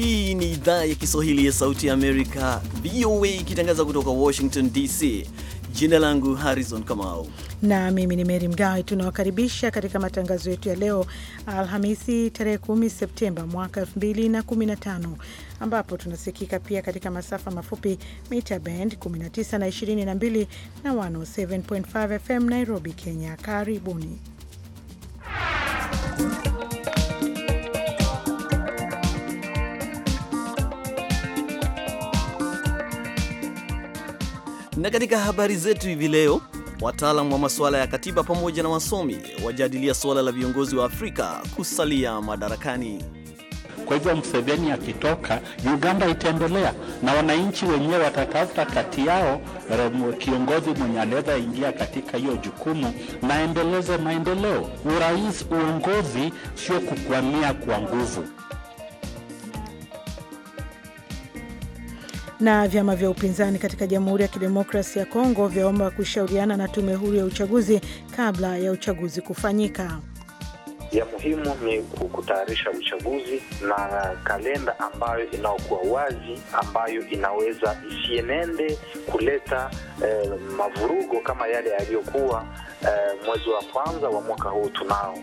Hii ni idhaa ya Kiswahili ya Sauti ya Amerika, VOA, ikitangaza kutoka Washington DC. Jina langu Harrison Kamau na mimi ni Meri Mgawe. Tunawakaribisha katika matangazo yetu ya leo Alhamisi tarehe 10 Septemba mwaka 2015 ambapo tunasikika pia katika masafa mafupi mita band 19 na 22 na 107.5 FM Nairobi, Kenya. Karibuni. Na katika habari zetu hivi leo, wataalam wa masuala ya katiba pamoja na wasomi wajadilia suala la viongozi wa Afrika kusalia madarakani. Kwa hivyo Mseveni akitoka, Uganda itaendelea na wananchi wenyewe watatafuta kati yao kiongozi mwenye anaweza ingia katika hiyo jukumu na endeleze maendeleo. Urais, uongozi sio kukwamia kwa nguvu. Na vyama vya upinzani katika Jamhuri ya Kidemokrasia ya Kongo vyaomba kushauriana na tume huru ya uchaguzi kabla ya uchaguzi kufanyika. Ya muhimu ni kutayarisha uchaguzi na kalenda ambayo inaokuwa wazi, ambayo inaweza isienende kuleta eh, mavurugo kama yale yaliyokuwa eh, mwezi wa kwanza wa mwaka huu tunao.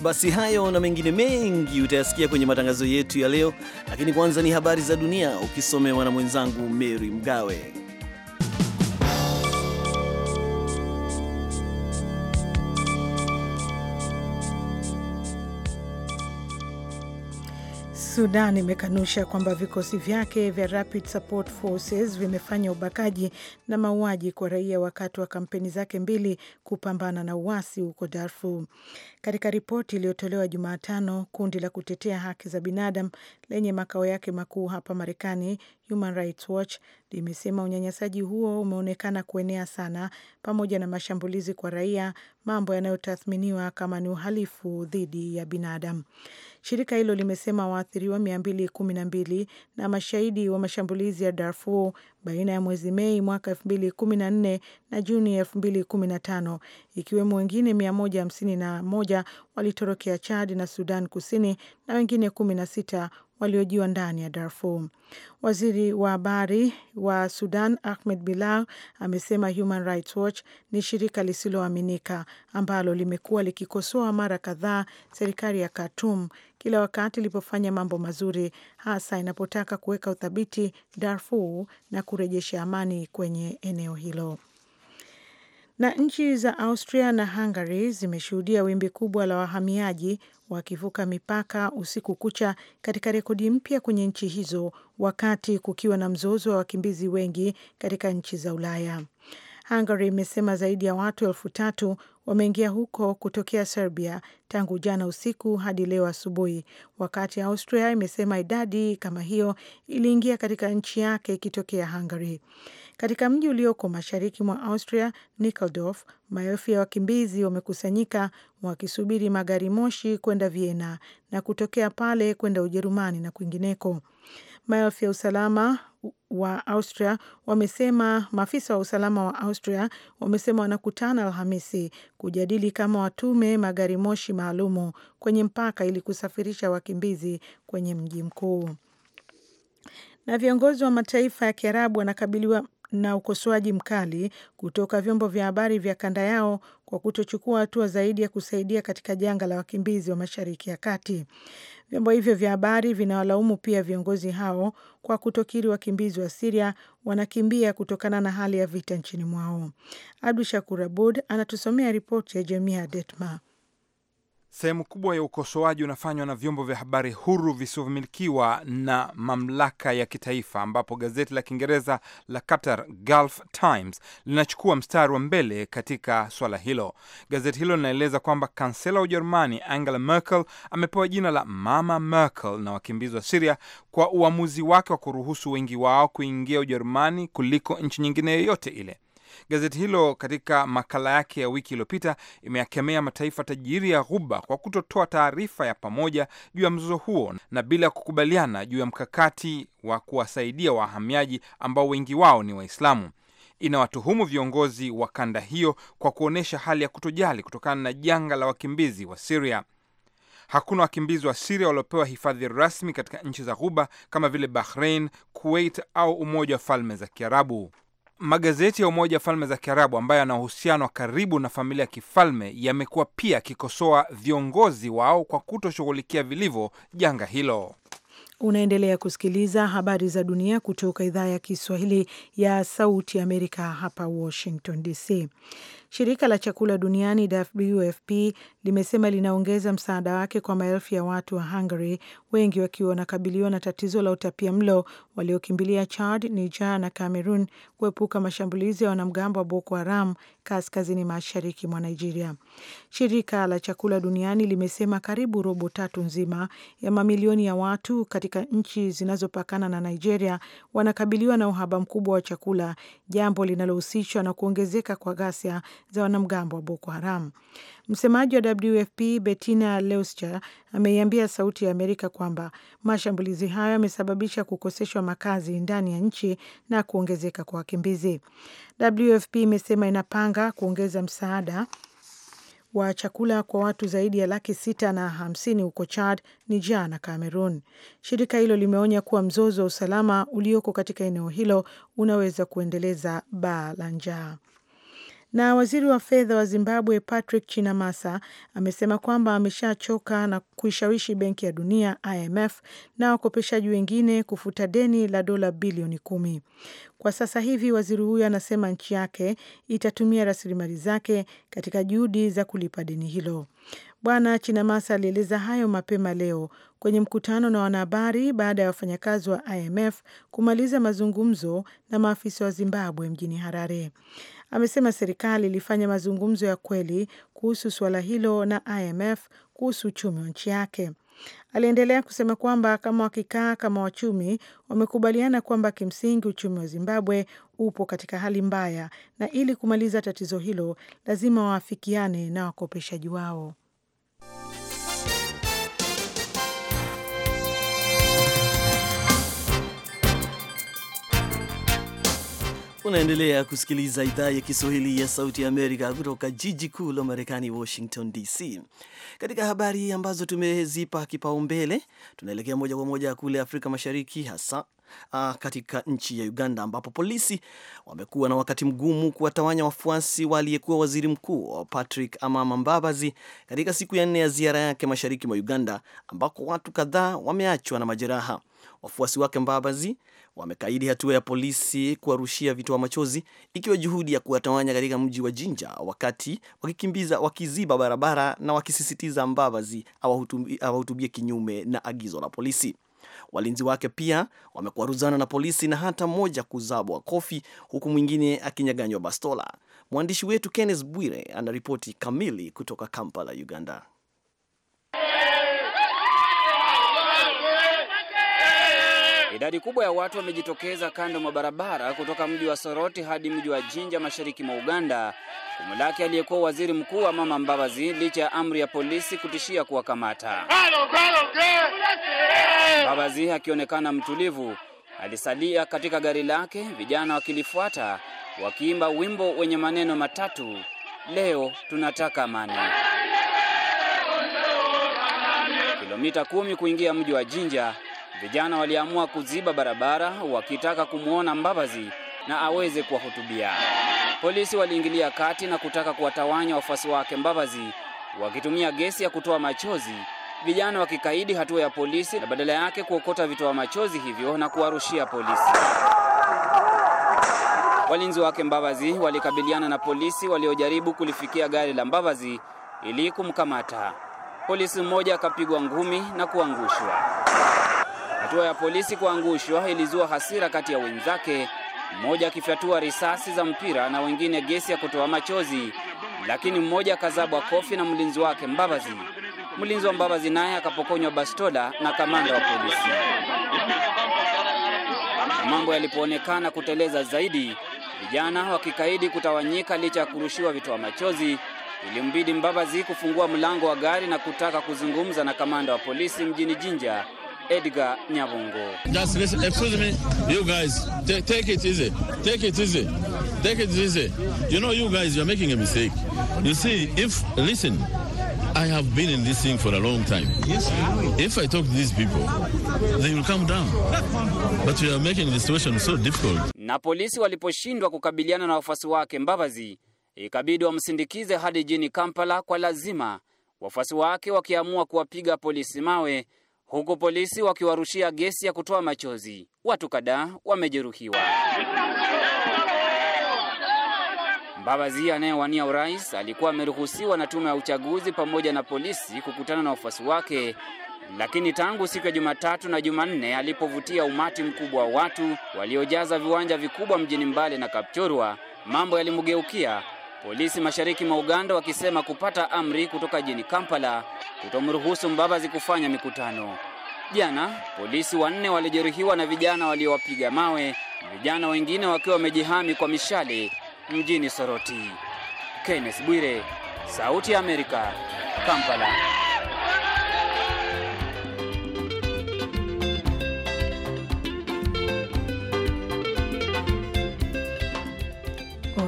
Basi hayo na mengine mengi utayasikia kwenye matangazo yetu ya leo, lakini kwanza ni habari za dunia ukisomewa na mwenzangu Mary Mgawe. Sudan imekanusha kwamba vikosi vyake vya Rapid Support Forces vimefanya ubakaji na mauaji kwa raia wakati wa kampeni zake mbili kupambana na uasi huko Darfur. Katika ripoti iliyotolewa Jumatano, kundi la kutetea haki za binadamu lenye makao yake makuu hapa Marekani, Human Rights Watch limesema unyanyasaji huo umeonekana kuenea sana, pamoja na mashambulizi kwa raia, mambo yanayotathminiwa kama ni uhalifu dhidi ya binadamu. Shirika hilo limesema waathiriwa 212 na mashahidi wa mashambulizi ya Darfur baina ya mwezi Mei mwaka 2014 na Juni 2015, ikiwemo wengine 151 walitorokea Chad na Sudan Kusini na wengine 16 waliojiwa ndani ya Darfur. Waziri wa habari wa Sudan Ahmed Bilal amesema Human Rights Watch ni shirika lisiloaminika ambalo limekuwa likikosoa mara kadhaa serikali ya Khartoum kila wakati ilipofanya mambo mazuri, hasa inapotaka kuweka uthabiti Darfur na kurejesha amani kwenye eneo hilo. Na nchi za Austria na Hungary zimeshuhudia wimbi kubwa la wahamiaji wakivuka mipaka usiku kucha katika rekodi mpya kwenye nchi hizo, wakati kukiwa na mzozo wa wakimbizi wengi katika nchi za Ulaya. Hungary imesema zaidi ya watu elfu tatu wameingia huko kutokea Serbia tangu jana usiku hadi leo asubuhi, wakati Austria imesema idadi kama hiyo iliingia katika nchi yake ikitokea Hungary. Katika mji ulioko mashariki mwa Austria, Nikkeldorf, maelfu ya wakimbizi wamekusanyika wakisubiri magari moshi kwenda Vienna na kutokea pale kwenda Ujerumani na kwingineko. Maelfu ya usalama wa Austria wamesema, maafisa wa usalama wa Austria wamesema wanakutana Alhamisi kujadili kama watume magari moshi maalumu kwenye mpaka ili kusafirisha wakimbizi kwenye mji mkuu. Na viongozi wa mataifa ya Kiarabu wanakabiliwa na ukosoaji mkali kutoka vyombo vya habari vya kanda yao kwa kutochukua hatua zaidi ya kusaidia katika janga la wakimbizi wa Mashariki ya Kati. Vyombo hivyo vya habari vinawalaumu pia viongozi hao kwa kutokiri wakimbizi wa Siria wanakimbia kutokana na hali ya vita nchini mwao. Abdu Shakur Abud anatusomea ripoti ya Jemia Detma. Sehemu kubwa ya ukosoaji unafanywa na vyombo vya habari huru visivyomilikiwa na mamlaka ya kitaifa, ambapo gazeti la Kiingereza la Qatar Gulf Times linachukua mstari wa mbele katika swala hilo. Gazeti hilo linaeleza kwamba kansela wa Ujerumani Angela Merkel amepewa jina la Mama Merkel na wakimbizi wa Siria kwa uamuzi wake wa kuruhusu wengi wao kuingia Ujerumani kuliko nchi nyingine yoyote ile. Gazeti hilo katika makala yake ya wiki iliyopita imeyakemea mataifa tajiri ya Ghuba kwa kutotoa taarifa ya pamoja juu ya mzozo huo na bila kukubaliana juu ya mkakati wa kuwasaidia wahamiaji ambao wengi wao ni Waislamu. Inawatuhumu viongozi wa kanda hiyo kwa kuonyesha hali ya kutojali kutokana na janga la wakimbizi wa Siria. Hakuna wakimbizi wa Siria waliopewa hifadhi rasmi katika nchi za Ghuba kama vile Bahrain, Kuwait au Umoja wa Falme za Kiarabu. Magazeti ya Umoja wa Falme za Kiarabu ambayo yana uhusiano wa karibu na familia ya kifalme yamekuwa pia yakikosoa viongozi wao kwa kutoshughulikia vilivyo janga hilo. Unaendelea kusikiliza habari za dunia kutoka idhaa ya Kiswahili ya Sauti Amerika hapa Washington DC. Shirika la chakula duniani WFP limesema linaongeza msaada wake kwa maelfu ya watu wa Hungary, wengi wakiwa wanakabiliwa na tatizo la utapia mlo, waliokimbilia Chad, Niger na Cameroon kuepuka mashambulizi ya wanamgambo wa Boko Haram kaskazini mashariki mwa Nigeria. Shirika la chakula duniani limesema karibu robo tatu nzima ya mamilioni ya watu katika nchi zinazopakana na Nigeria wanakabiliwa na uhaba mkubwa wa chakula, jambo linalohusishwa na kuongezeka kwa ghasia za wanamgambo wa Boko Haram. Msemaji wa WFP Bettina Leuscher ameiambia Sauti ya Amerika kwamba mashambulizi hayo yamesababisha kukoseshwa makazi ndani ya nchi na kuongezeka kwa wakimbizi. WFP imesema inapanga kuongeza msaada wa chakula kwa watu zaidi ya laki sita na hamsini huko Chad, Niger na Cameroon. Shirika hilo limeonya kuwa mzozo wa usalama ulioko katika eneo hilo unaweza kuendeleza baa la njaa. Na waziri wa fedha wa Zimbabwe Patrick Chinamasa amesema kwamba ameshachoka na kuishawishi Benki ya Dunia IMF na wakopeshaji wengine kufuta deni la dola bilioni kumi. Kwa sasa hivi waziri huyo anasema nchi yake itatumia rasilimali zake katika juhudi za kulipa deni hilo. Bwana Chinamasa alieleza hayo mapema leo kwenye mkutano na wanahabari baada ya wafanyakazi wa IMF kumaliza mazungumzo na maafisa wa Zimbabwe mjini Harare. Amesema serikali ilifanya mazungumzo ya kweli kuhusu suala hilo na IMF kuhusu uchumi wa nchi yake. Aliendelea kusema kwamba kama wakikaa kama wachumi wamekubaliana kwamba kimsingi uchumi wa Zimbabwe upo katika hali mbaya, na ili kumaliza tatizo hilo lazima waafikiane na wakopeshaji wao. Unaendelea kusikiliza idhaa ya Kiswahili ya Sauti ya Amerika kutoka jiji kuu la Marekani, Washington DC. Katika habari ambazo tumezipa kipaumbele, tunaelekea moja kwa moja kule Afrika Mashariki, hasa uh, katika nchi ya Uganda ambapo polisi wamekuwa na wakati mgumu kuwatawanya wafuasi wa aliyekuwa waziri mkuu Patrick Amama Mbabazi katika siku ya nne ya ziara yake mashariki mwa Uganda, ambako watu kadhaa wameachwa na majeraha. Wafuasi wake Mbabazi wamekaidi hatua ya polisi kuwarushia vitoa machozi ikiwa juhudi ya kuwatawanya katika mji wa Jinja, wakati wakikimbiza wakiziba barabara na wakisisitiza Mbabazi awahutubie kinyume na agizo la polisi. Walinzi wake pia wamekuaruzana na polisi na hata mmoja kuzabwa kofi huku mwingine akinyaganywa bastola. Mwandishi wetu Kenneth Bwire anaripoti kamili kutoka Kampala, Uganda. Idadi kubwa ya watu wamejitokeza kando mwa barabara kutoka mji wa Soroti hadi mji wa Jinja mashariki mwa Uganda kumlaki aliyekuwa waziri mkuu wa Mama Mbabazi licha ya amri ya polisi kutishia kuwakamata. Mbabazi akionekana mtulivu alisalia katika gari lake, vijana wakilifuata wakiimba wimbo wenye maneno matatu, leo tunataka amani. Kilomita kumi kuingia mji wa Jinja, vijana waliamua kuziba barabara wakitaka kumwona Mbabazi na aweze kuwahutubia. Polisi waliingilia kati na kutaka kuwatawanya wafuasi wake Mbabazi wakitumia gesi ya kutoa machozi, vijana wakikaidi hatua ya polisi na badala yake kuokota vitoa machozi hivyo na kuwarushia polisi. Walinzi wake Mbabazi walikabiliana na polisi waliojaribu kulifikia gari la Mbabazi ili kumkamata. Polisi mmoja akapigwa ngumi na kuangushwa. Hatua ya polisi kuangushwa ilizua hasira kati ya wenzake, mmoja akifyatua risasi za mpira na wengine gesi ya kutoa machozi, lakini mmoja akazabwa kofi na mlinzi wake Mbabazi. Mlinzi wa Mbabazi naye akapokonywa bastola na kamanda wa polisi. Mambo yalipoonekana kuteleza zaidi, vijana wakikaidi kutawanyika licha ya kurushiwa vitoa machozi, ilimbidi Mbabazi kufungua mlango wa gari na kutaka kuzungumza na kamanda wa polisi mjini Jinja Edgar Nyabungo. Just listen, excuse me, you guys, take, take it easy, take it easy, take it easy. You know, you guys, you're making a mistake. You see, if, listen, I have been in this thing for a long time. Yes, If I talk to these people, they will come down. But we are making the situation so difficult. Na polisi waliposhindwa kukabiliana na wafuasi wake Mbabazi, ikabidi wamsindikize hadi jini Kampala kwa lazima, wafuasi wake wakiamua kuwapiga polisi mawe, huku polisi wakiwarushia gesi ya kutoa machozi. Watu kadhaa wamejeruhiwa. Mbabazi anayewania urais alikuwa ameruhusiwa na tume ya uchaguzi pamoja na polisi kukutana na wafuasi wake, lakini tangu siku ya Jumatatu na Jumanne alipovutia umati mkubwa wa watu waliojaza viwanja vikubwa mjini Mbale na Kapchorwa, mambo yalimgeukia. Polisi mashariki mwa Uganda wakisema kupata amri kutoka jini Kampala kutomruhusu Mbabazi kufanya mikutano. Jana polisi wanne walijeruhiwa na vijana waliowapiga mawe, vijana wengine wakiwa wamejihami kwa mishale mjini Soroti. Kenneth Bwire, Sauti ya Amerika, Kampala.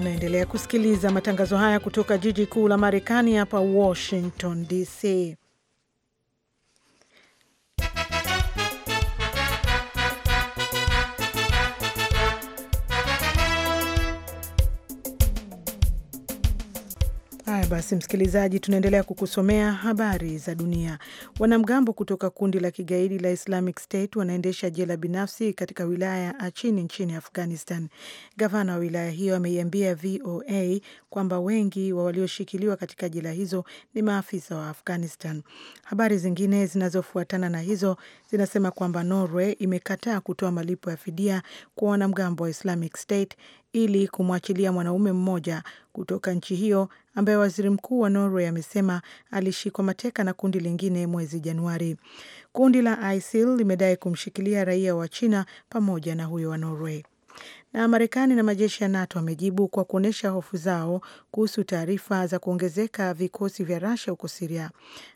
Unaendelea kusikiliza matangazo haya kutoka jiji kuu la Marekani hapa Washington DC. Basi, msikilizaji, tunaendelea kukusomea habari za dunia. Wanamgambo kutoka kundi la kigaidi la Islamic State wanaendesha jela binafsi katika wilaya ya Achini nchini Afghanistan. Gavana wa wilaya hiyo ameiambia VOA kwamba wengi wa walioshikiliwa katika jela hizo ni maafisa wa Afghanistan. Habari zingine zinazofuatana na hizo zinasema kwamba Norway imekataa kutoa malipo ya fidia kwa wanamgambo wa Islamic State ili kumwachilia mwanaume mmoja kutoka nchi hiyo ambaye waziri mkuu wa Norway amesema alishikwa mateka na kundi lingine mwezi Januari. Kundi la ISIL limedai kumshikilia raia wa China pamoja na huyo wa Norway. Na Marekani na majeshi ya NATO wamejibu kwa kuonyesha hofu zao kuhusu taarifa za kuongezeka vikosi vya Russia huko Siria.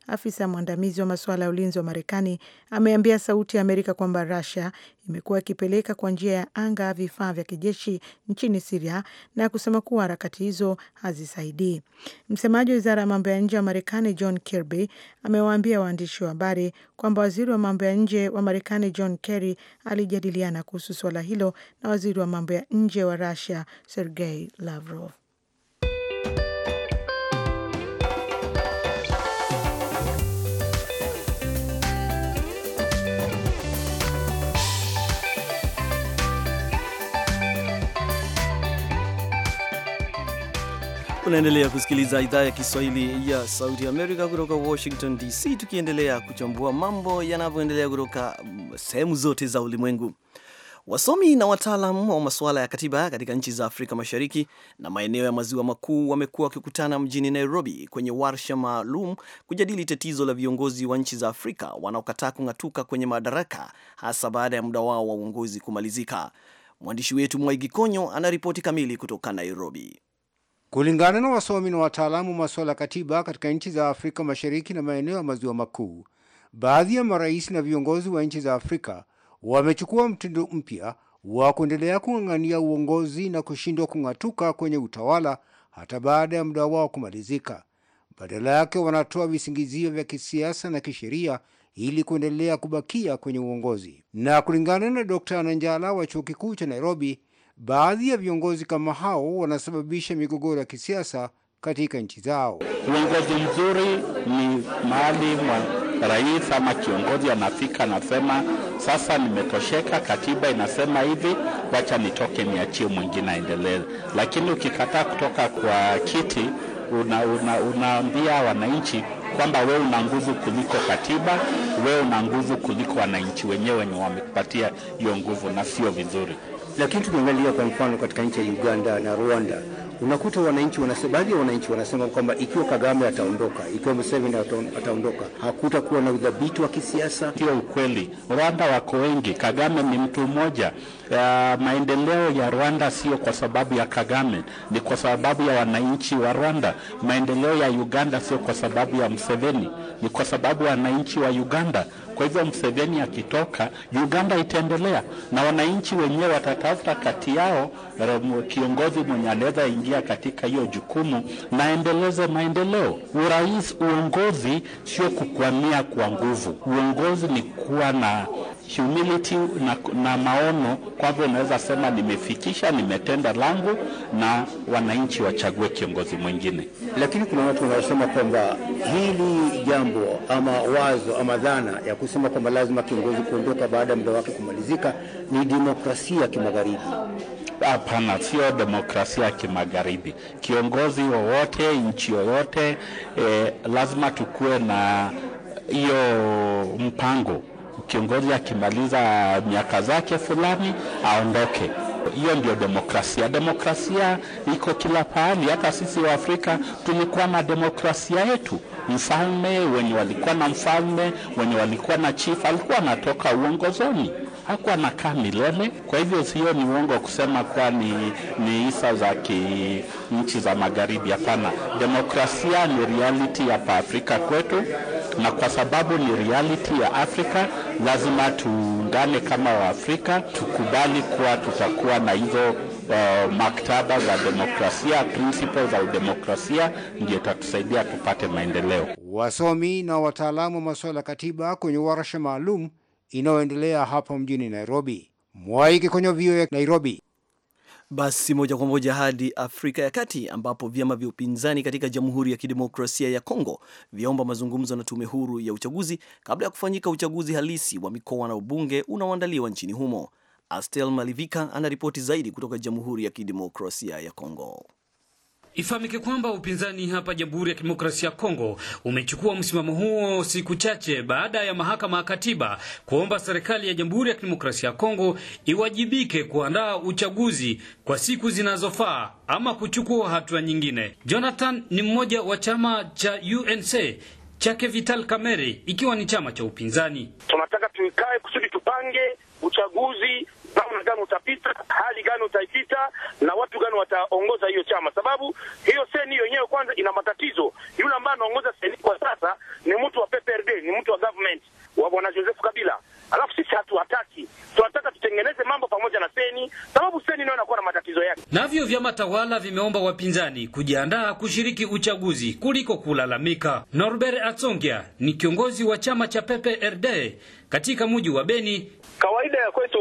Afisa mwandamizi wa masuala ya ulinzi wa Marekani ameambia Sauti ya Amerika kwamba Rusia imekuwa ikipeleka kwa njia ya anga vifaa vya kijeshi nchini Siria na kusema kuwa harakati hizo hazisaidii. Msemaji wa wizara ya mambo ya nje wa Marekani John Kirby amewaambia waandishi wa habari kwamba waziri wa mambo ya nje wa Marekani John Kerry alijadiliana kuhusu suala hilo na waziri wa mambo ya nje wa Rusia Sergei Lavrov. Unaendelea kusikiliza idhaa ya Kiswahili ya Sauti ya Amerika kutoka Washington DC, tukiendelea kuchambua mambo yanavyoendelea kutoka sehemu zote za ulimwengu. Wasomi na wataalam wa masuala ya katiba katika nchi za Afrika Mashariki na maeneo ya maziwa makuu wamekuwa wakikutana mjini Nairobi kwenye warsha maalum kujadili tatizo la viongozi wa nchi za Afrika wanaokataa kung'atuka kwenye madaraka hasa baada ya muda wao wa uongozi kumalizika. Mwandishi wetu Mwaigi Konyo ana ripoti kamili kutoka Nairobi. Kulingana na wasomi na wataalamu wa masuala ya katiba katika nchi za Afrika Mashariki na maeneo ya maziwa makuu, baadhi ya marais na viongozi wa nchi za Afrika wamechukua mtindo mpya wa kuendelea kung'ang'ania uongozi na kushindwa kung'atuka kwenye utawala hata baada ya muda wao kumalizika. Badala yake wanatoa visingizio vya kisiasa na kisheria ili kuendelea kubakia kwenye uongozi. Na kulingana na Dr. Nanjala wa chuo kikuu cha Nairobi, baadhi ya viongozi kama hao wanasababisha migogoro ya kisiasa katika nchi zao. Uongozi mzuri ni mahali rais ama kiongozi anafika anasema, sasa nimetosheka, katiba inasema hivi, wacha nitoke niachie mwingine aendelee. Lakini ukikataa kutoka kwa kiti una, una, unaambia wananchi kwamba wewe una nguvu kuliko katiba, wewe una nguvu kuliko wananchi wenyewe wenye wamepatia hiyo nguvu, na sio vizuri. Lakini tukiangalia kwa mfano katika nchi ya Uganda na Rwanda, unakuta wananchi wanasema, baadhi ya wananchi wanasema kwamba ikiwa Kagame ataondoka, ikiwa Museveni ataondoka, hakutakuwa na udhabiti wa kisiasa. Sio ukweli. Rwanda wako wengi, Kagame ni mtu mmoja. Uh, maendeleo ya Rwanda sio kwa sababu ya Kagame, ni kwa sababu ya wananchi wa Rwanda. Maendeleo ya Uganda sio kwa sababu ya Museveni, ni kwa sababu ya wananchi wa Uganda. Kwa hivyo Mseveni akitoka, Uganda itaendelea na wananchi wenyewe watatafuta kati yao kiongozi mwenye anaweza ingia katika hiyo jukumu na endeleze maendeleo. Urais, uongozi sio kukwamia kwa nguvu. Uongozi ni kuwa na humility na, na maono kwamba unaweza sema nimefikisha, nimetenda langu, na wananchi wachague kiongozi mwingine. Lakini kuna watu wanaosema kwamba hili jambo ama wazo ama dhana ya kusema kwamba lazima kiongozi kuondoka baada ya muda wake kumalizika ni demokrasia ya kimagharibi. Hapana, sio demokrasia ya kimagharibi. Kiongozi wowote nchi yoyote eh, lazima tukuwe na hiyo mpango kiongozi akimaliza miaka zake fulani aondoke. Hiyo ndio demokrasia. Demokrasia iko kila pahali. Hata sisi wa Afrika tulikuwa na demokrasia yetu. Mfalme wenye walikuwa na mfalme wenye walikuwa na chief alikuwa anatoka uongozoni, hakuwa anakaa milele. Kwa hivyo sio ni uongo kusema kuwa ni, ni isa za nchi za magharibi. Hapana, demokrasia ni reality hapa Afrika kwetu na kwa sababu ni reality ya Afrika, lazima tuungane kama Waafrika, tukubali kuwa tutakuwa na hizo uh, maktaba za demokrasia, principles za demokrasia, ndio itatusaidia tupate maendeleo. Wasomi na wataalamu wa masuala ya katiba kwenye warsha maalum inayoendelea hapa mjini Nairobi. Mwaike kwenye vio ya Nairobi. Basi moja kwa moja hadi Afrika ya Kati ambapo vyama vya upinzani katika Jamhuri ya Kidemokrasia ya Kongo vyaomba mazungumzo na tume huru ya uchaguzi kabla ya kufanyika uchaguzi halisi wa mikoa na ubunge unaoandaliwa nchini humo. Astel Malivika anaripoti zaidi kutoka Jamhuri ya Kidemokrasia ya Kongo. Ifahamike kwamba upinzani hapa Jamhuri ya Kidemokrasia ya Kongo umechukua msimamo huo siku chache baada ya mahakama ya katiba kuomba serikali ya Jamhuri ya Kidemokrasia ya Kongo iwajibike kuandaa uchaguzi kwa siku zinazofaa ama kuchukua hatua nyingine. Jonathan ni mmoja wa chama cha UNC chake Vital Kamerhe, ikiwa ni chama cha upinzani. Tunataka tuikae kusudi tupange uchaguzi namna gani utapita, hali gani utaipita, na watu gani wataongoza hiyo chama, sababu hiyo seni yenyewe kwanza ina matatizo. Yule ambaye anaongoza seni kwa sasa ni mtu wa PPRD, ni mtu wa government wa bwana Joseph Kabila. Alafu sisi hatuwataki, tunataka tutengeneze mambo pamoja na seni, sababu seni nayo inakuwa na matatizo yake. Navyo vyama tawala vimeomba wapinzani kujiandaa kushiriki uchaguzi kuliko kulalamika. Norbert Atsongia ni kiongozi wa chama cha PPRD katika mji wa Beni. Kawaida ya kwetu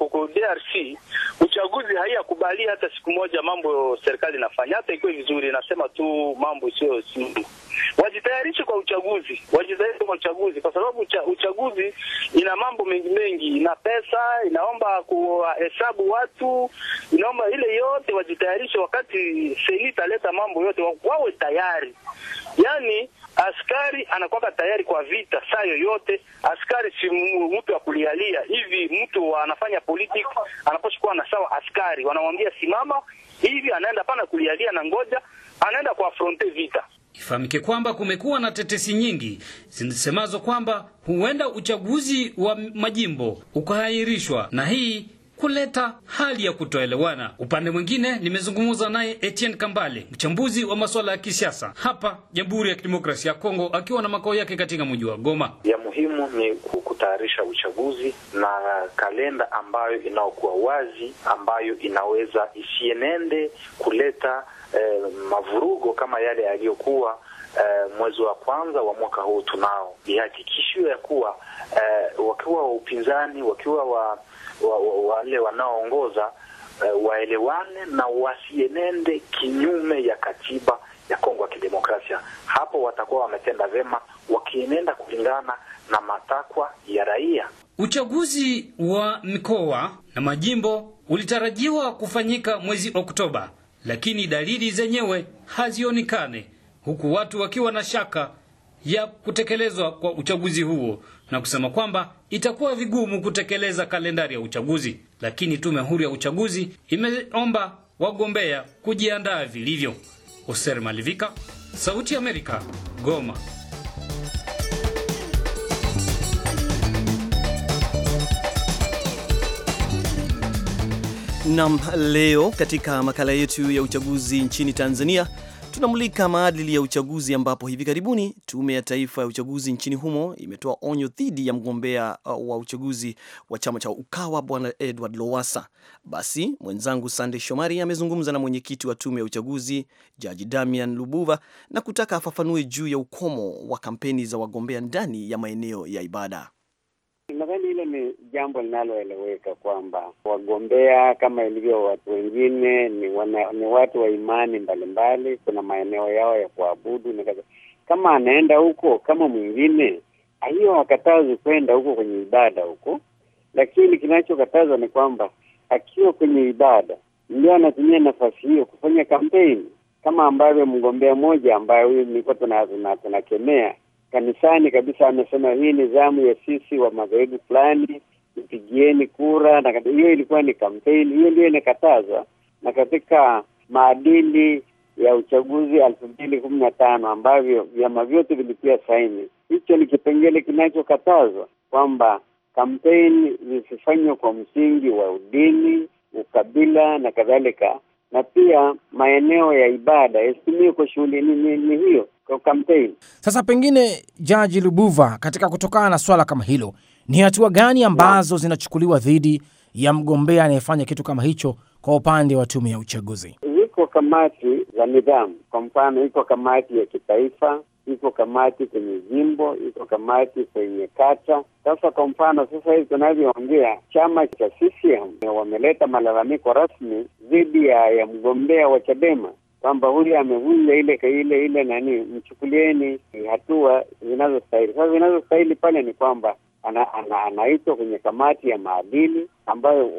uh, DRC uchaguzi haiyakubali hata siku moja mambo serikali inafanya, hata ikuwe vizuri, nasema tu mambo sio wajitayarishe kwa uchaguzi, wajitayarishe kwa uchaguzi, kwa sababu ucha, uchaguzi ina mambo mengi mengi, ina pesa, inaomba kuhesabu watu, inaomba ile yote, wajitayarishe. Wakati seni italeta mambo yote, wawe tayari. Yani askari anakuwa tayari kwa vita saa yoyote. Askari si mtu wa kulialia hivi, mtu anafanya politiki anapaswa kuwa na sawa. Askari wanamwambia simama hivi, anaenda pana kulialia na ngoja, anaenda kuafronte vita. Ifahamike kwamba kumekuwa na tetesi nyingi zinasemazo kwamba huenda uchaguzi wa majimbo ukaahirishwa na hii kuleta hali ya kutoelewana. Upande mwingine, nimezungumza naye Etienne Kambale, mchambuzi wa masuala ya kisiasa hapa Jamhuri ya Kidemokrasia ya Kongo, akiwa na makao yake katika mji wa Goma. Ya muhimu ni kutayarisha uchaguzi na kalenda ambayo inaokuwa wazi, ambayo inaweza isienende kuleta eh, mavurugo kama yale yaliyokuwa eh, mwezi wa kwanza wa mwaka huu. Tunao ihakikisho ya kuwa eh, wakiwa wa upinzani wakiwa wa wa, wa, wale wanaoongoza eh, waelewane na wasienende kinyume ya katiba ya Kongo ya Kidemokrasia. Hapo watakuwa wametenda vema wakienenda kulingana na matakwa ya raia. Uchaguzi wa mikoa na majimbo ulitarajiwa kufanyika mwezi Oktoba, lakini dalili zenyewe hazionekane, huku watu wakiwa na shaka ya kutekelezwa kwa uchaguzi huo na kusema kwamba itakuwa vigumu kutekeleza kalendari ya uchaguzi, lakini tume huru ya uchaguzi imeomba wagombea kujiandaa vilivyo. Oser Malivika, Sauti ya Amerika, Goma. Nam, leo katika makala yetu ya uchaguzi nchini Tanzania tunamulika maadili ya uchaguzi, ambapo hivi karibuni Tume ya Taifa ya Uchaguzi nchini humo imetoa onyo dhidi ya mgombea uh, wa uchaguzi wa chama cha Ukawa Bwana Edward Lowasa. Basi mwenzangu Sandey Shomari amezungumza na mwenyekiti wa Tume ya Uchaguzi Jaji Damian Lubuva na kutaka afafanue juu ya ukomo wa kampeni za wagombea ndani ya maeneo ya ibada. Nadhani hilo ni jambo linaloeleweka kwamba wagombea kama ilivyo watu wengine ni, wana, ni watu wa imani mbalimbali. Kuna maeneo yao ya kuabudu na kama anaenda huko kama mwingine, hiyo hakatazi kwenda huko kwenye ibada huko, lakini kinachokatazwa ni kwamba akiwa kwenye ibada ndio anatumia nafasi hiyo kufanya kampeni, kama ambavyo mgombea mmoja ambaye huyu nilikuwa tunakemea kanisani kabisa amesema hii ni zamu ya sisi wa madhehebu fulani, ipigieni kura. Na hiyo ilikuwa ni kampeni, hiyo ndio inakatazwa na katika maadili ya uchaguzi elfu mbili kumi na tano ambavyo vyama vyote vilitia saini. Hicho ni kipengele kinachokatazwa kwamba kampeni zisifanywe kwa msingi wa udini, ukabila na kadhalika, na pia maeneo ya ibada yasitumiwe kwa shughuli ni, ni, ni hiyo kampeni. Sasa pengine, Jaji Lubuva, katika kutokana na swala kama hilo, ni hatua gani ambazo zinachukuliwa dhidi ya mgombea anayefanya kitu kama hicho kwa upande wa tume ya uchaguzi? Ziko kamati za nidhamu, kwa mfano, iko kamati ya kitaifa, iko kamati kwenye jimbo, iko kamati kwenye kata. Sasa kwa mfano, sasa hivi tunavyoongea, chama cha CCM wameleta malalamiko rasmi dhidi ya, ya mgombea wa Chadema kwamba huyu amevunja ile ile ile nani, mchukulieni hatua zinazostahili. Sasa zinazostahili pale ni kwamba ana, ana, anaitwa kwenye kamati ya maadili ambayo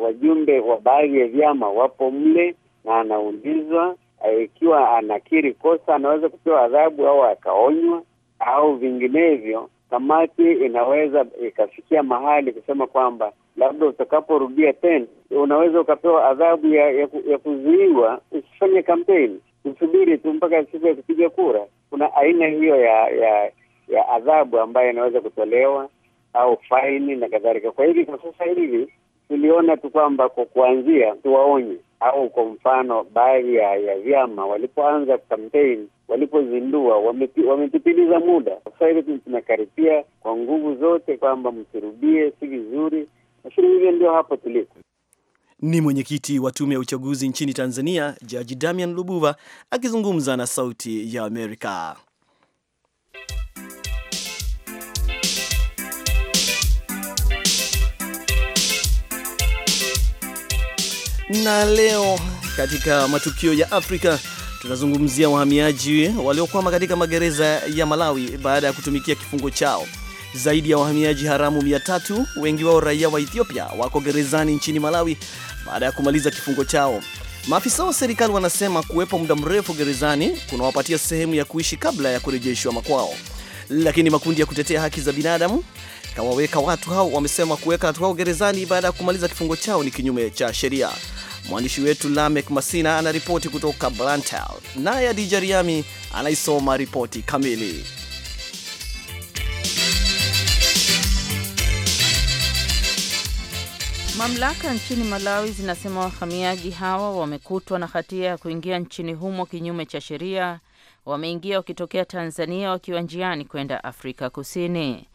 wajumbe wa baadhi ya vyama wapo mle, na anaulizwa ikiwa anakiri kosa anaweza kupewa adhabu au akaonywa au vinginevyo. Kamati inaweza ikafikia mahali kusema kwamba labda utakaporudia tena unaweza ukapewa adhabu ya, ya, ya kuzuiwa usifanye kampeni, usubiri tu mpaka siku ya kupiga kura. Kuna aina hiyo ya ya ya adhabu ambayo inaweza kutolewa au faini na kadhalika. Kwa hivi kwa sasa hivi tuliona tu kwamba kwa kuanzia tuwaonye, au kwa mfano baadhi ya, ya vyama walipoanza kampeni, walipozindua wametupiliza muda. Sasa hivi tunakaribia kwa nguvu zote kwamba msirudie, si vizuri. Lakini hivyo ndio hapo tulipo. Ni mwenyekiti wa tume ya uchaguzi nchini Tanzania, Jaji Damian Lubuva akizungumza na Sauti ya Amerika. Na leo katika matukio ya Afrika tunazungumzia wahamiaji waliokwama katika magereza ya Malawi baada ya kutumikia kifungo chao. Zaidi ya wahamiaji haramu mia tatu, wengi wao raia wa Ethiopia, wako gerezani nchini Malawi baada ya kumaliza kifungo chao. Maafisa wa serikali wanasema kuwepo muda mrefu gerezani kunawapatia sehemu ya kuishi kabla ya kurejeshwa makwao, lakini makundi ya kutetea haki za binadamu kawaweka watu hao wamesema kuweka watu hao gerezani baada ya kumaliza kifungo chao ni kinyume cha sheria. Mwandishi wetu Lamek Masina anaripoti kutoka Blantyre, naye Adija Riami anaisoma ripoti kamili. Mamlaka nchini Malawi zinasema wahamiaji hawa wamekutwa na hatia ya kuingia nchini humo kinyume cha sheria. Wameingia wakitokea Tanzania wakiwa njiani kwenda Afrika Kusini.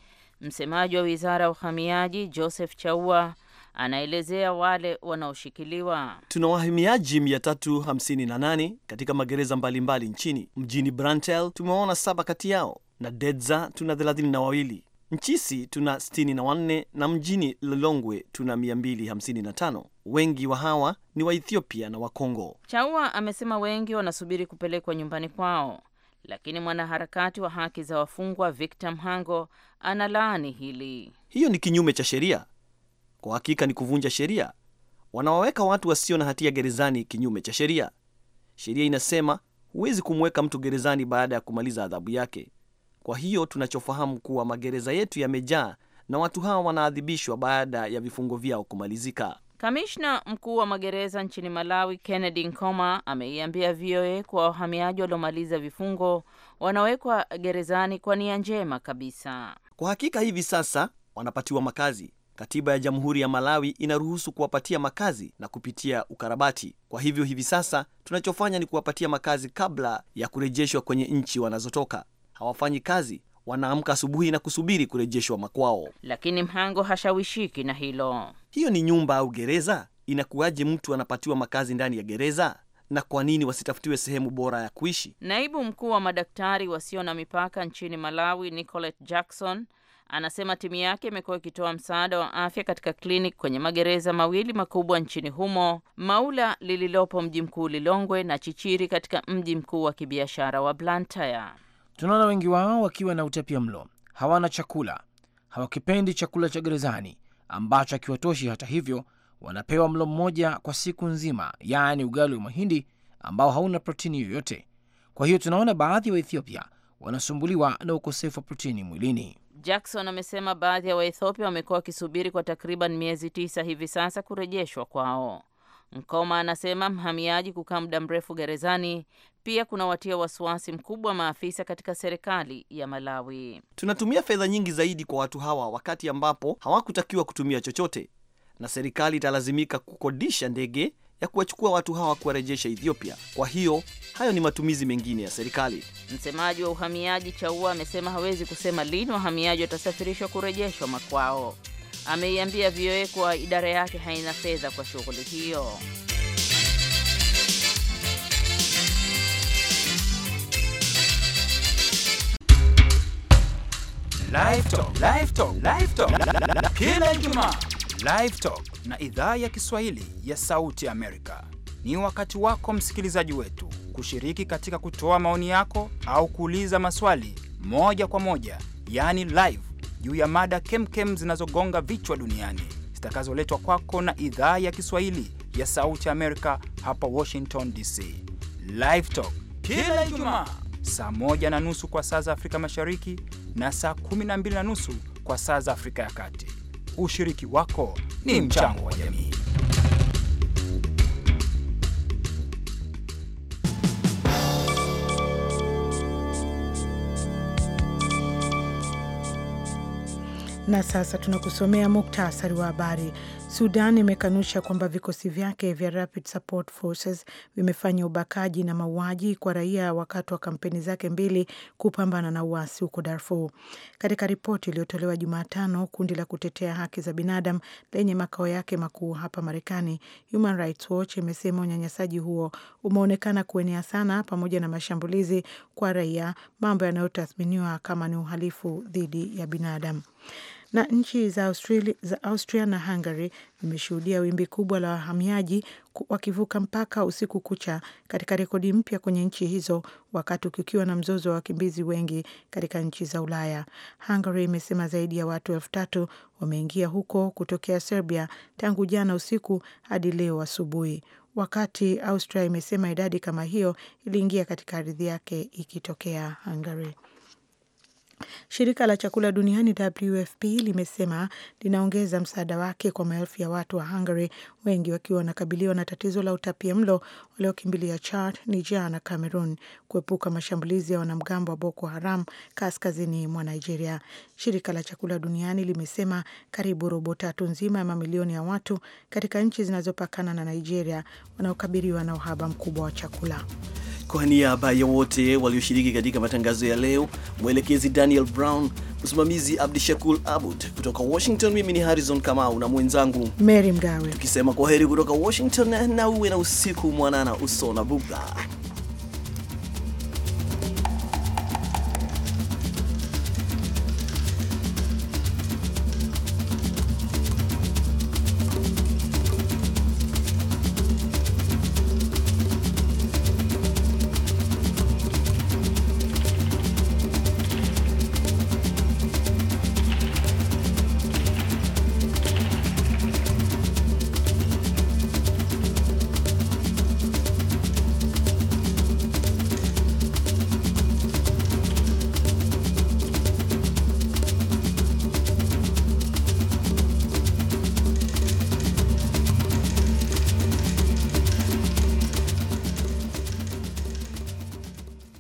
Msemaji wa wizara ya uhamiaji Joseph Chaua anaelezea wale wanaoshikiliwa. Tuna wahamiaji 358 katika magereza mbalimbali nchini. Mjini Brantel tumewaona saba kati yao, na Dedza tuna thelathini na wawili Nchisi tuna 64 na mjini Lilongwe tuna 255. Wengi wa hawa ni wa Ethiopia na Wakongo. Chaua amesema wengi wanasubiri kupelekwa nyumbani kwao, lakini mwanaharakati wa haki za wafungwa Victor Mhango analaani hili. Hiyo ni kinyume cha sheria. Kwa hakika ni kuvunja sheria. Wanawaweka watu wasio na hatia gerezani kinyume cha sheria. Sheria inasema huwezi kumweka mtu gerezani baada ya kumaliza adhabu yake. Kwa hiyo tunachofahamu kuwa magereza yetu yamejaa na watu hawa wanaadhibishwa baada ya vifungo vyao kumalizika. Kamishna mkuu wa magereza nchini Malawi Kennedy Nkoma ameiambia VOA kuwa wahamiaji waliomaliza vifungo wanawekwa gerezani kwa nia njema kabisa. Kwa hakika hivi sasa wanapatiwa makazi, Katiba ya Jamhuri ya Malawi inaruhusu kuwapatia makazi na kupitia ukarabati. Kwa hivyo hivi sasa tunachofanya ni kuwapatia makazi kabla ya kurejeshwa kwenye nchi wanazotoka. Hawafanyi kazi, wanaamka asubuhi na kusubiri kurejeshwa makwao. Lakini Mhango hashawishiki na hilo. Hiyo ni nyumba au gereza? Inakuwaje mtu anapatiwa makazi ndani ya gereza? Na kwa nini wasitafutiwe sehemu bora ya kuishi? Naibu mkuu wa madaktari wasio na mipaka nchini Malawi, Nicolette Jackson, anasema timu yake imekuwa ikitoa msaada wa afya katika klinik kwenye magereza mawili makubwa nchini humo, Maula lililopo mji mkuu Lilongwe na Chichiri katika mji mkuu wa kibiashara wa Blantyre. Tunaona wengi wao wakiwa na utapia mlo, hawana chakula, hawakipendi chakula cha gerezani ambacho hakiwatoshi. Hata hivyo, wanapewa mlo mmoja kwa siku nzima, yaani ugali wa mahindi ambao hauna protini yoyote. Kwa hiyo tunaona baadhi ya wa Waethiopia wanasumbuliwa na ukosefu wa protini mwilini. Jackson amesema baadhi ya Waethiopia wamekuwa wakisubiri kwa takriban miezi tisa hivi sasa kurejeshwa kwao. Nkoma anasema mhamiaji kukaa muda mrefu gerezani pia kunawatia wasiwasi mkubwa maafisa katika serikali ya Malawi. Tunatumia fedha nyingi zaidi kwa watu hawa wakati ambapo hawakutakiwa kutumia chochote, na serikali italazimika kukodisha ndege ya kuwachukua watu hawa kuwarejesha Ethiopia. Kwa hiyo hayo ni matumizi mengine ya serikali. Msemaji wa uhamiaji Chaua amesema hawezi kusema lini wahamiaji watasafirishwa kurejeshwa makwao. Ameiambia VOA kuwa idara yake haina fedha kwa shughuli hiyo. Kila Ijumaa. Live Talk na idhaa ya Kiswahili ya Sauti Amerika. Ni wakati wako msikilizaji wetu kushiriki katika kutoa maoni yako au kuuliza maswali moja kwa moja, yaani live, juu ya mada kemkem zinazogonga vichwa duniani zitakazoletwa kwako na idhaa ya Kiswahili ya Sauti Amerika hapa Washington DC. Live Talk kila Ijumaa saa moja na nusu kwa saa za Afrika Mashariki na saa kumi na mbili na nusu kwa saa za Afrika ya Kati. Ushiriki wako ni mchango wa jamii. Na sasa tunakusomea muktasari wa habari. Sudan imekanusha kwamba vikosi vyake vya Rapid Support Forces vimefanya ubakaji na mauaji kwa raia wakati wa kampeni zake mbili kupambana na uasi huko Darfur. Katika ripoti iliyotolewa Jumatano, kundi la kutetea haki za binadamu lenye makao yake makuu hapa Marekani, Human Rights Watch imesema unyanyasaji huo umeonekana kuenea sana, pamoja na mashambulizi kwa raia, mambo yanayotathminiwa kama ni uhalifu dhidi ya binadamu na nchi za Austria, za Austria na Hungary zimeshuhudia wimbi kubwa la wahamiaji wakivuka mpaka usiku kucha katika rekodi mpya kwenye nchi hizo, wakati kukiwa na mzozo wa wakimbizi wengi katika nchi za Ulaya. Hungary imesema zaidi ya watu elfu tatu wameingia huko kutokea Serbia tangu jana usiku hadi leo asubuhi, wakati Austria imesema idadi kama hiyo iliingia katika ardhi yake ikitokea Hungary. Shirika la chakula duniani WFP limesema linaongeza msaada wake kwa maelfu ya watu wa Hungary, wengi wakiwa wanakabiliwa na tatizo la utapia mlo waliokimbilia Chad, Niger na Cameroon kuepuka mashambulizi ya wanamgambo wa Boko Haram kaskazini mwa Nigeria. Shirika la chakula duniani limesema karibu robo tatu nzima ya mamilioni ya watu katika nchi zinazopakana na Nigeria wanaokabiliwa na uhaba mkubwa wa chakula. Kwa niaba ya wote walioshiriki katika matangazo ya leo, mwelekezi Daniel Brown, msimamizi Abdishakur Abud kutoka Washington, mimi ni Harrison Kamau na mwenzangu Mary Mgawe, tukisema kwa heri kutoka Washington, na uwe na usiku mwanana usona buga.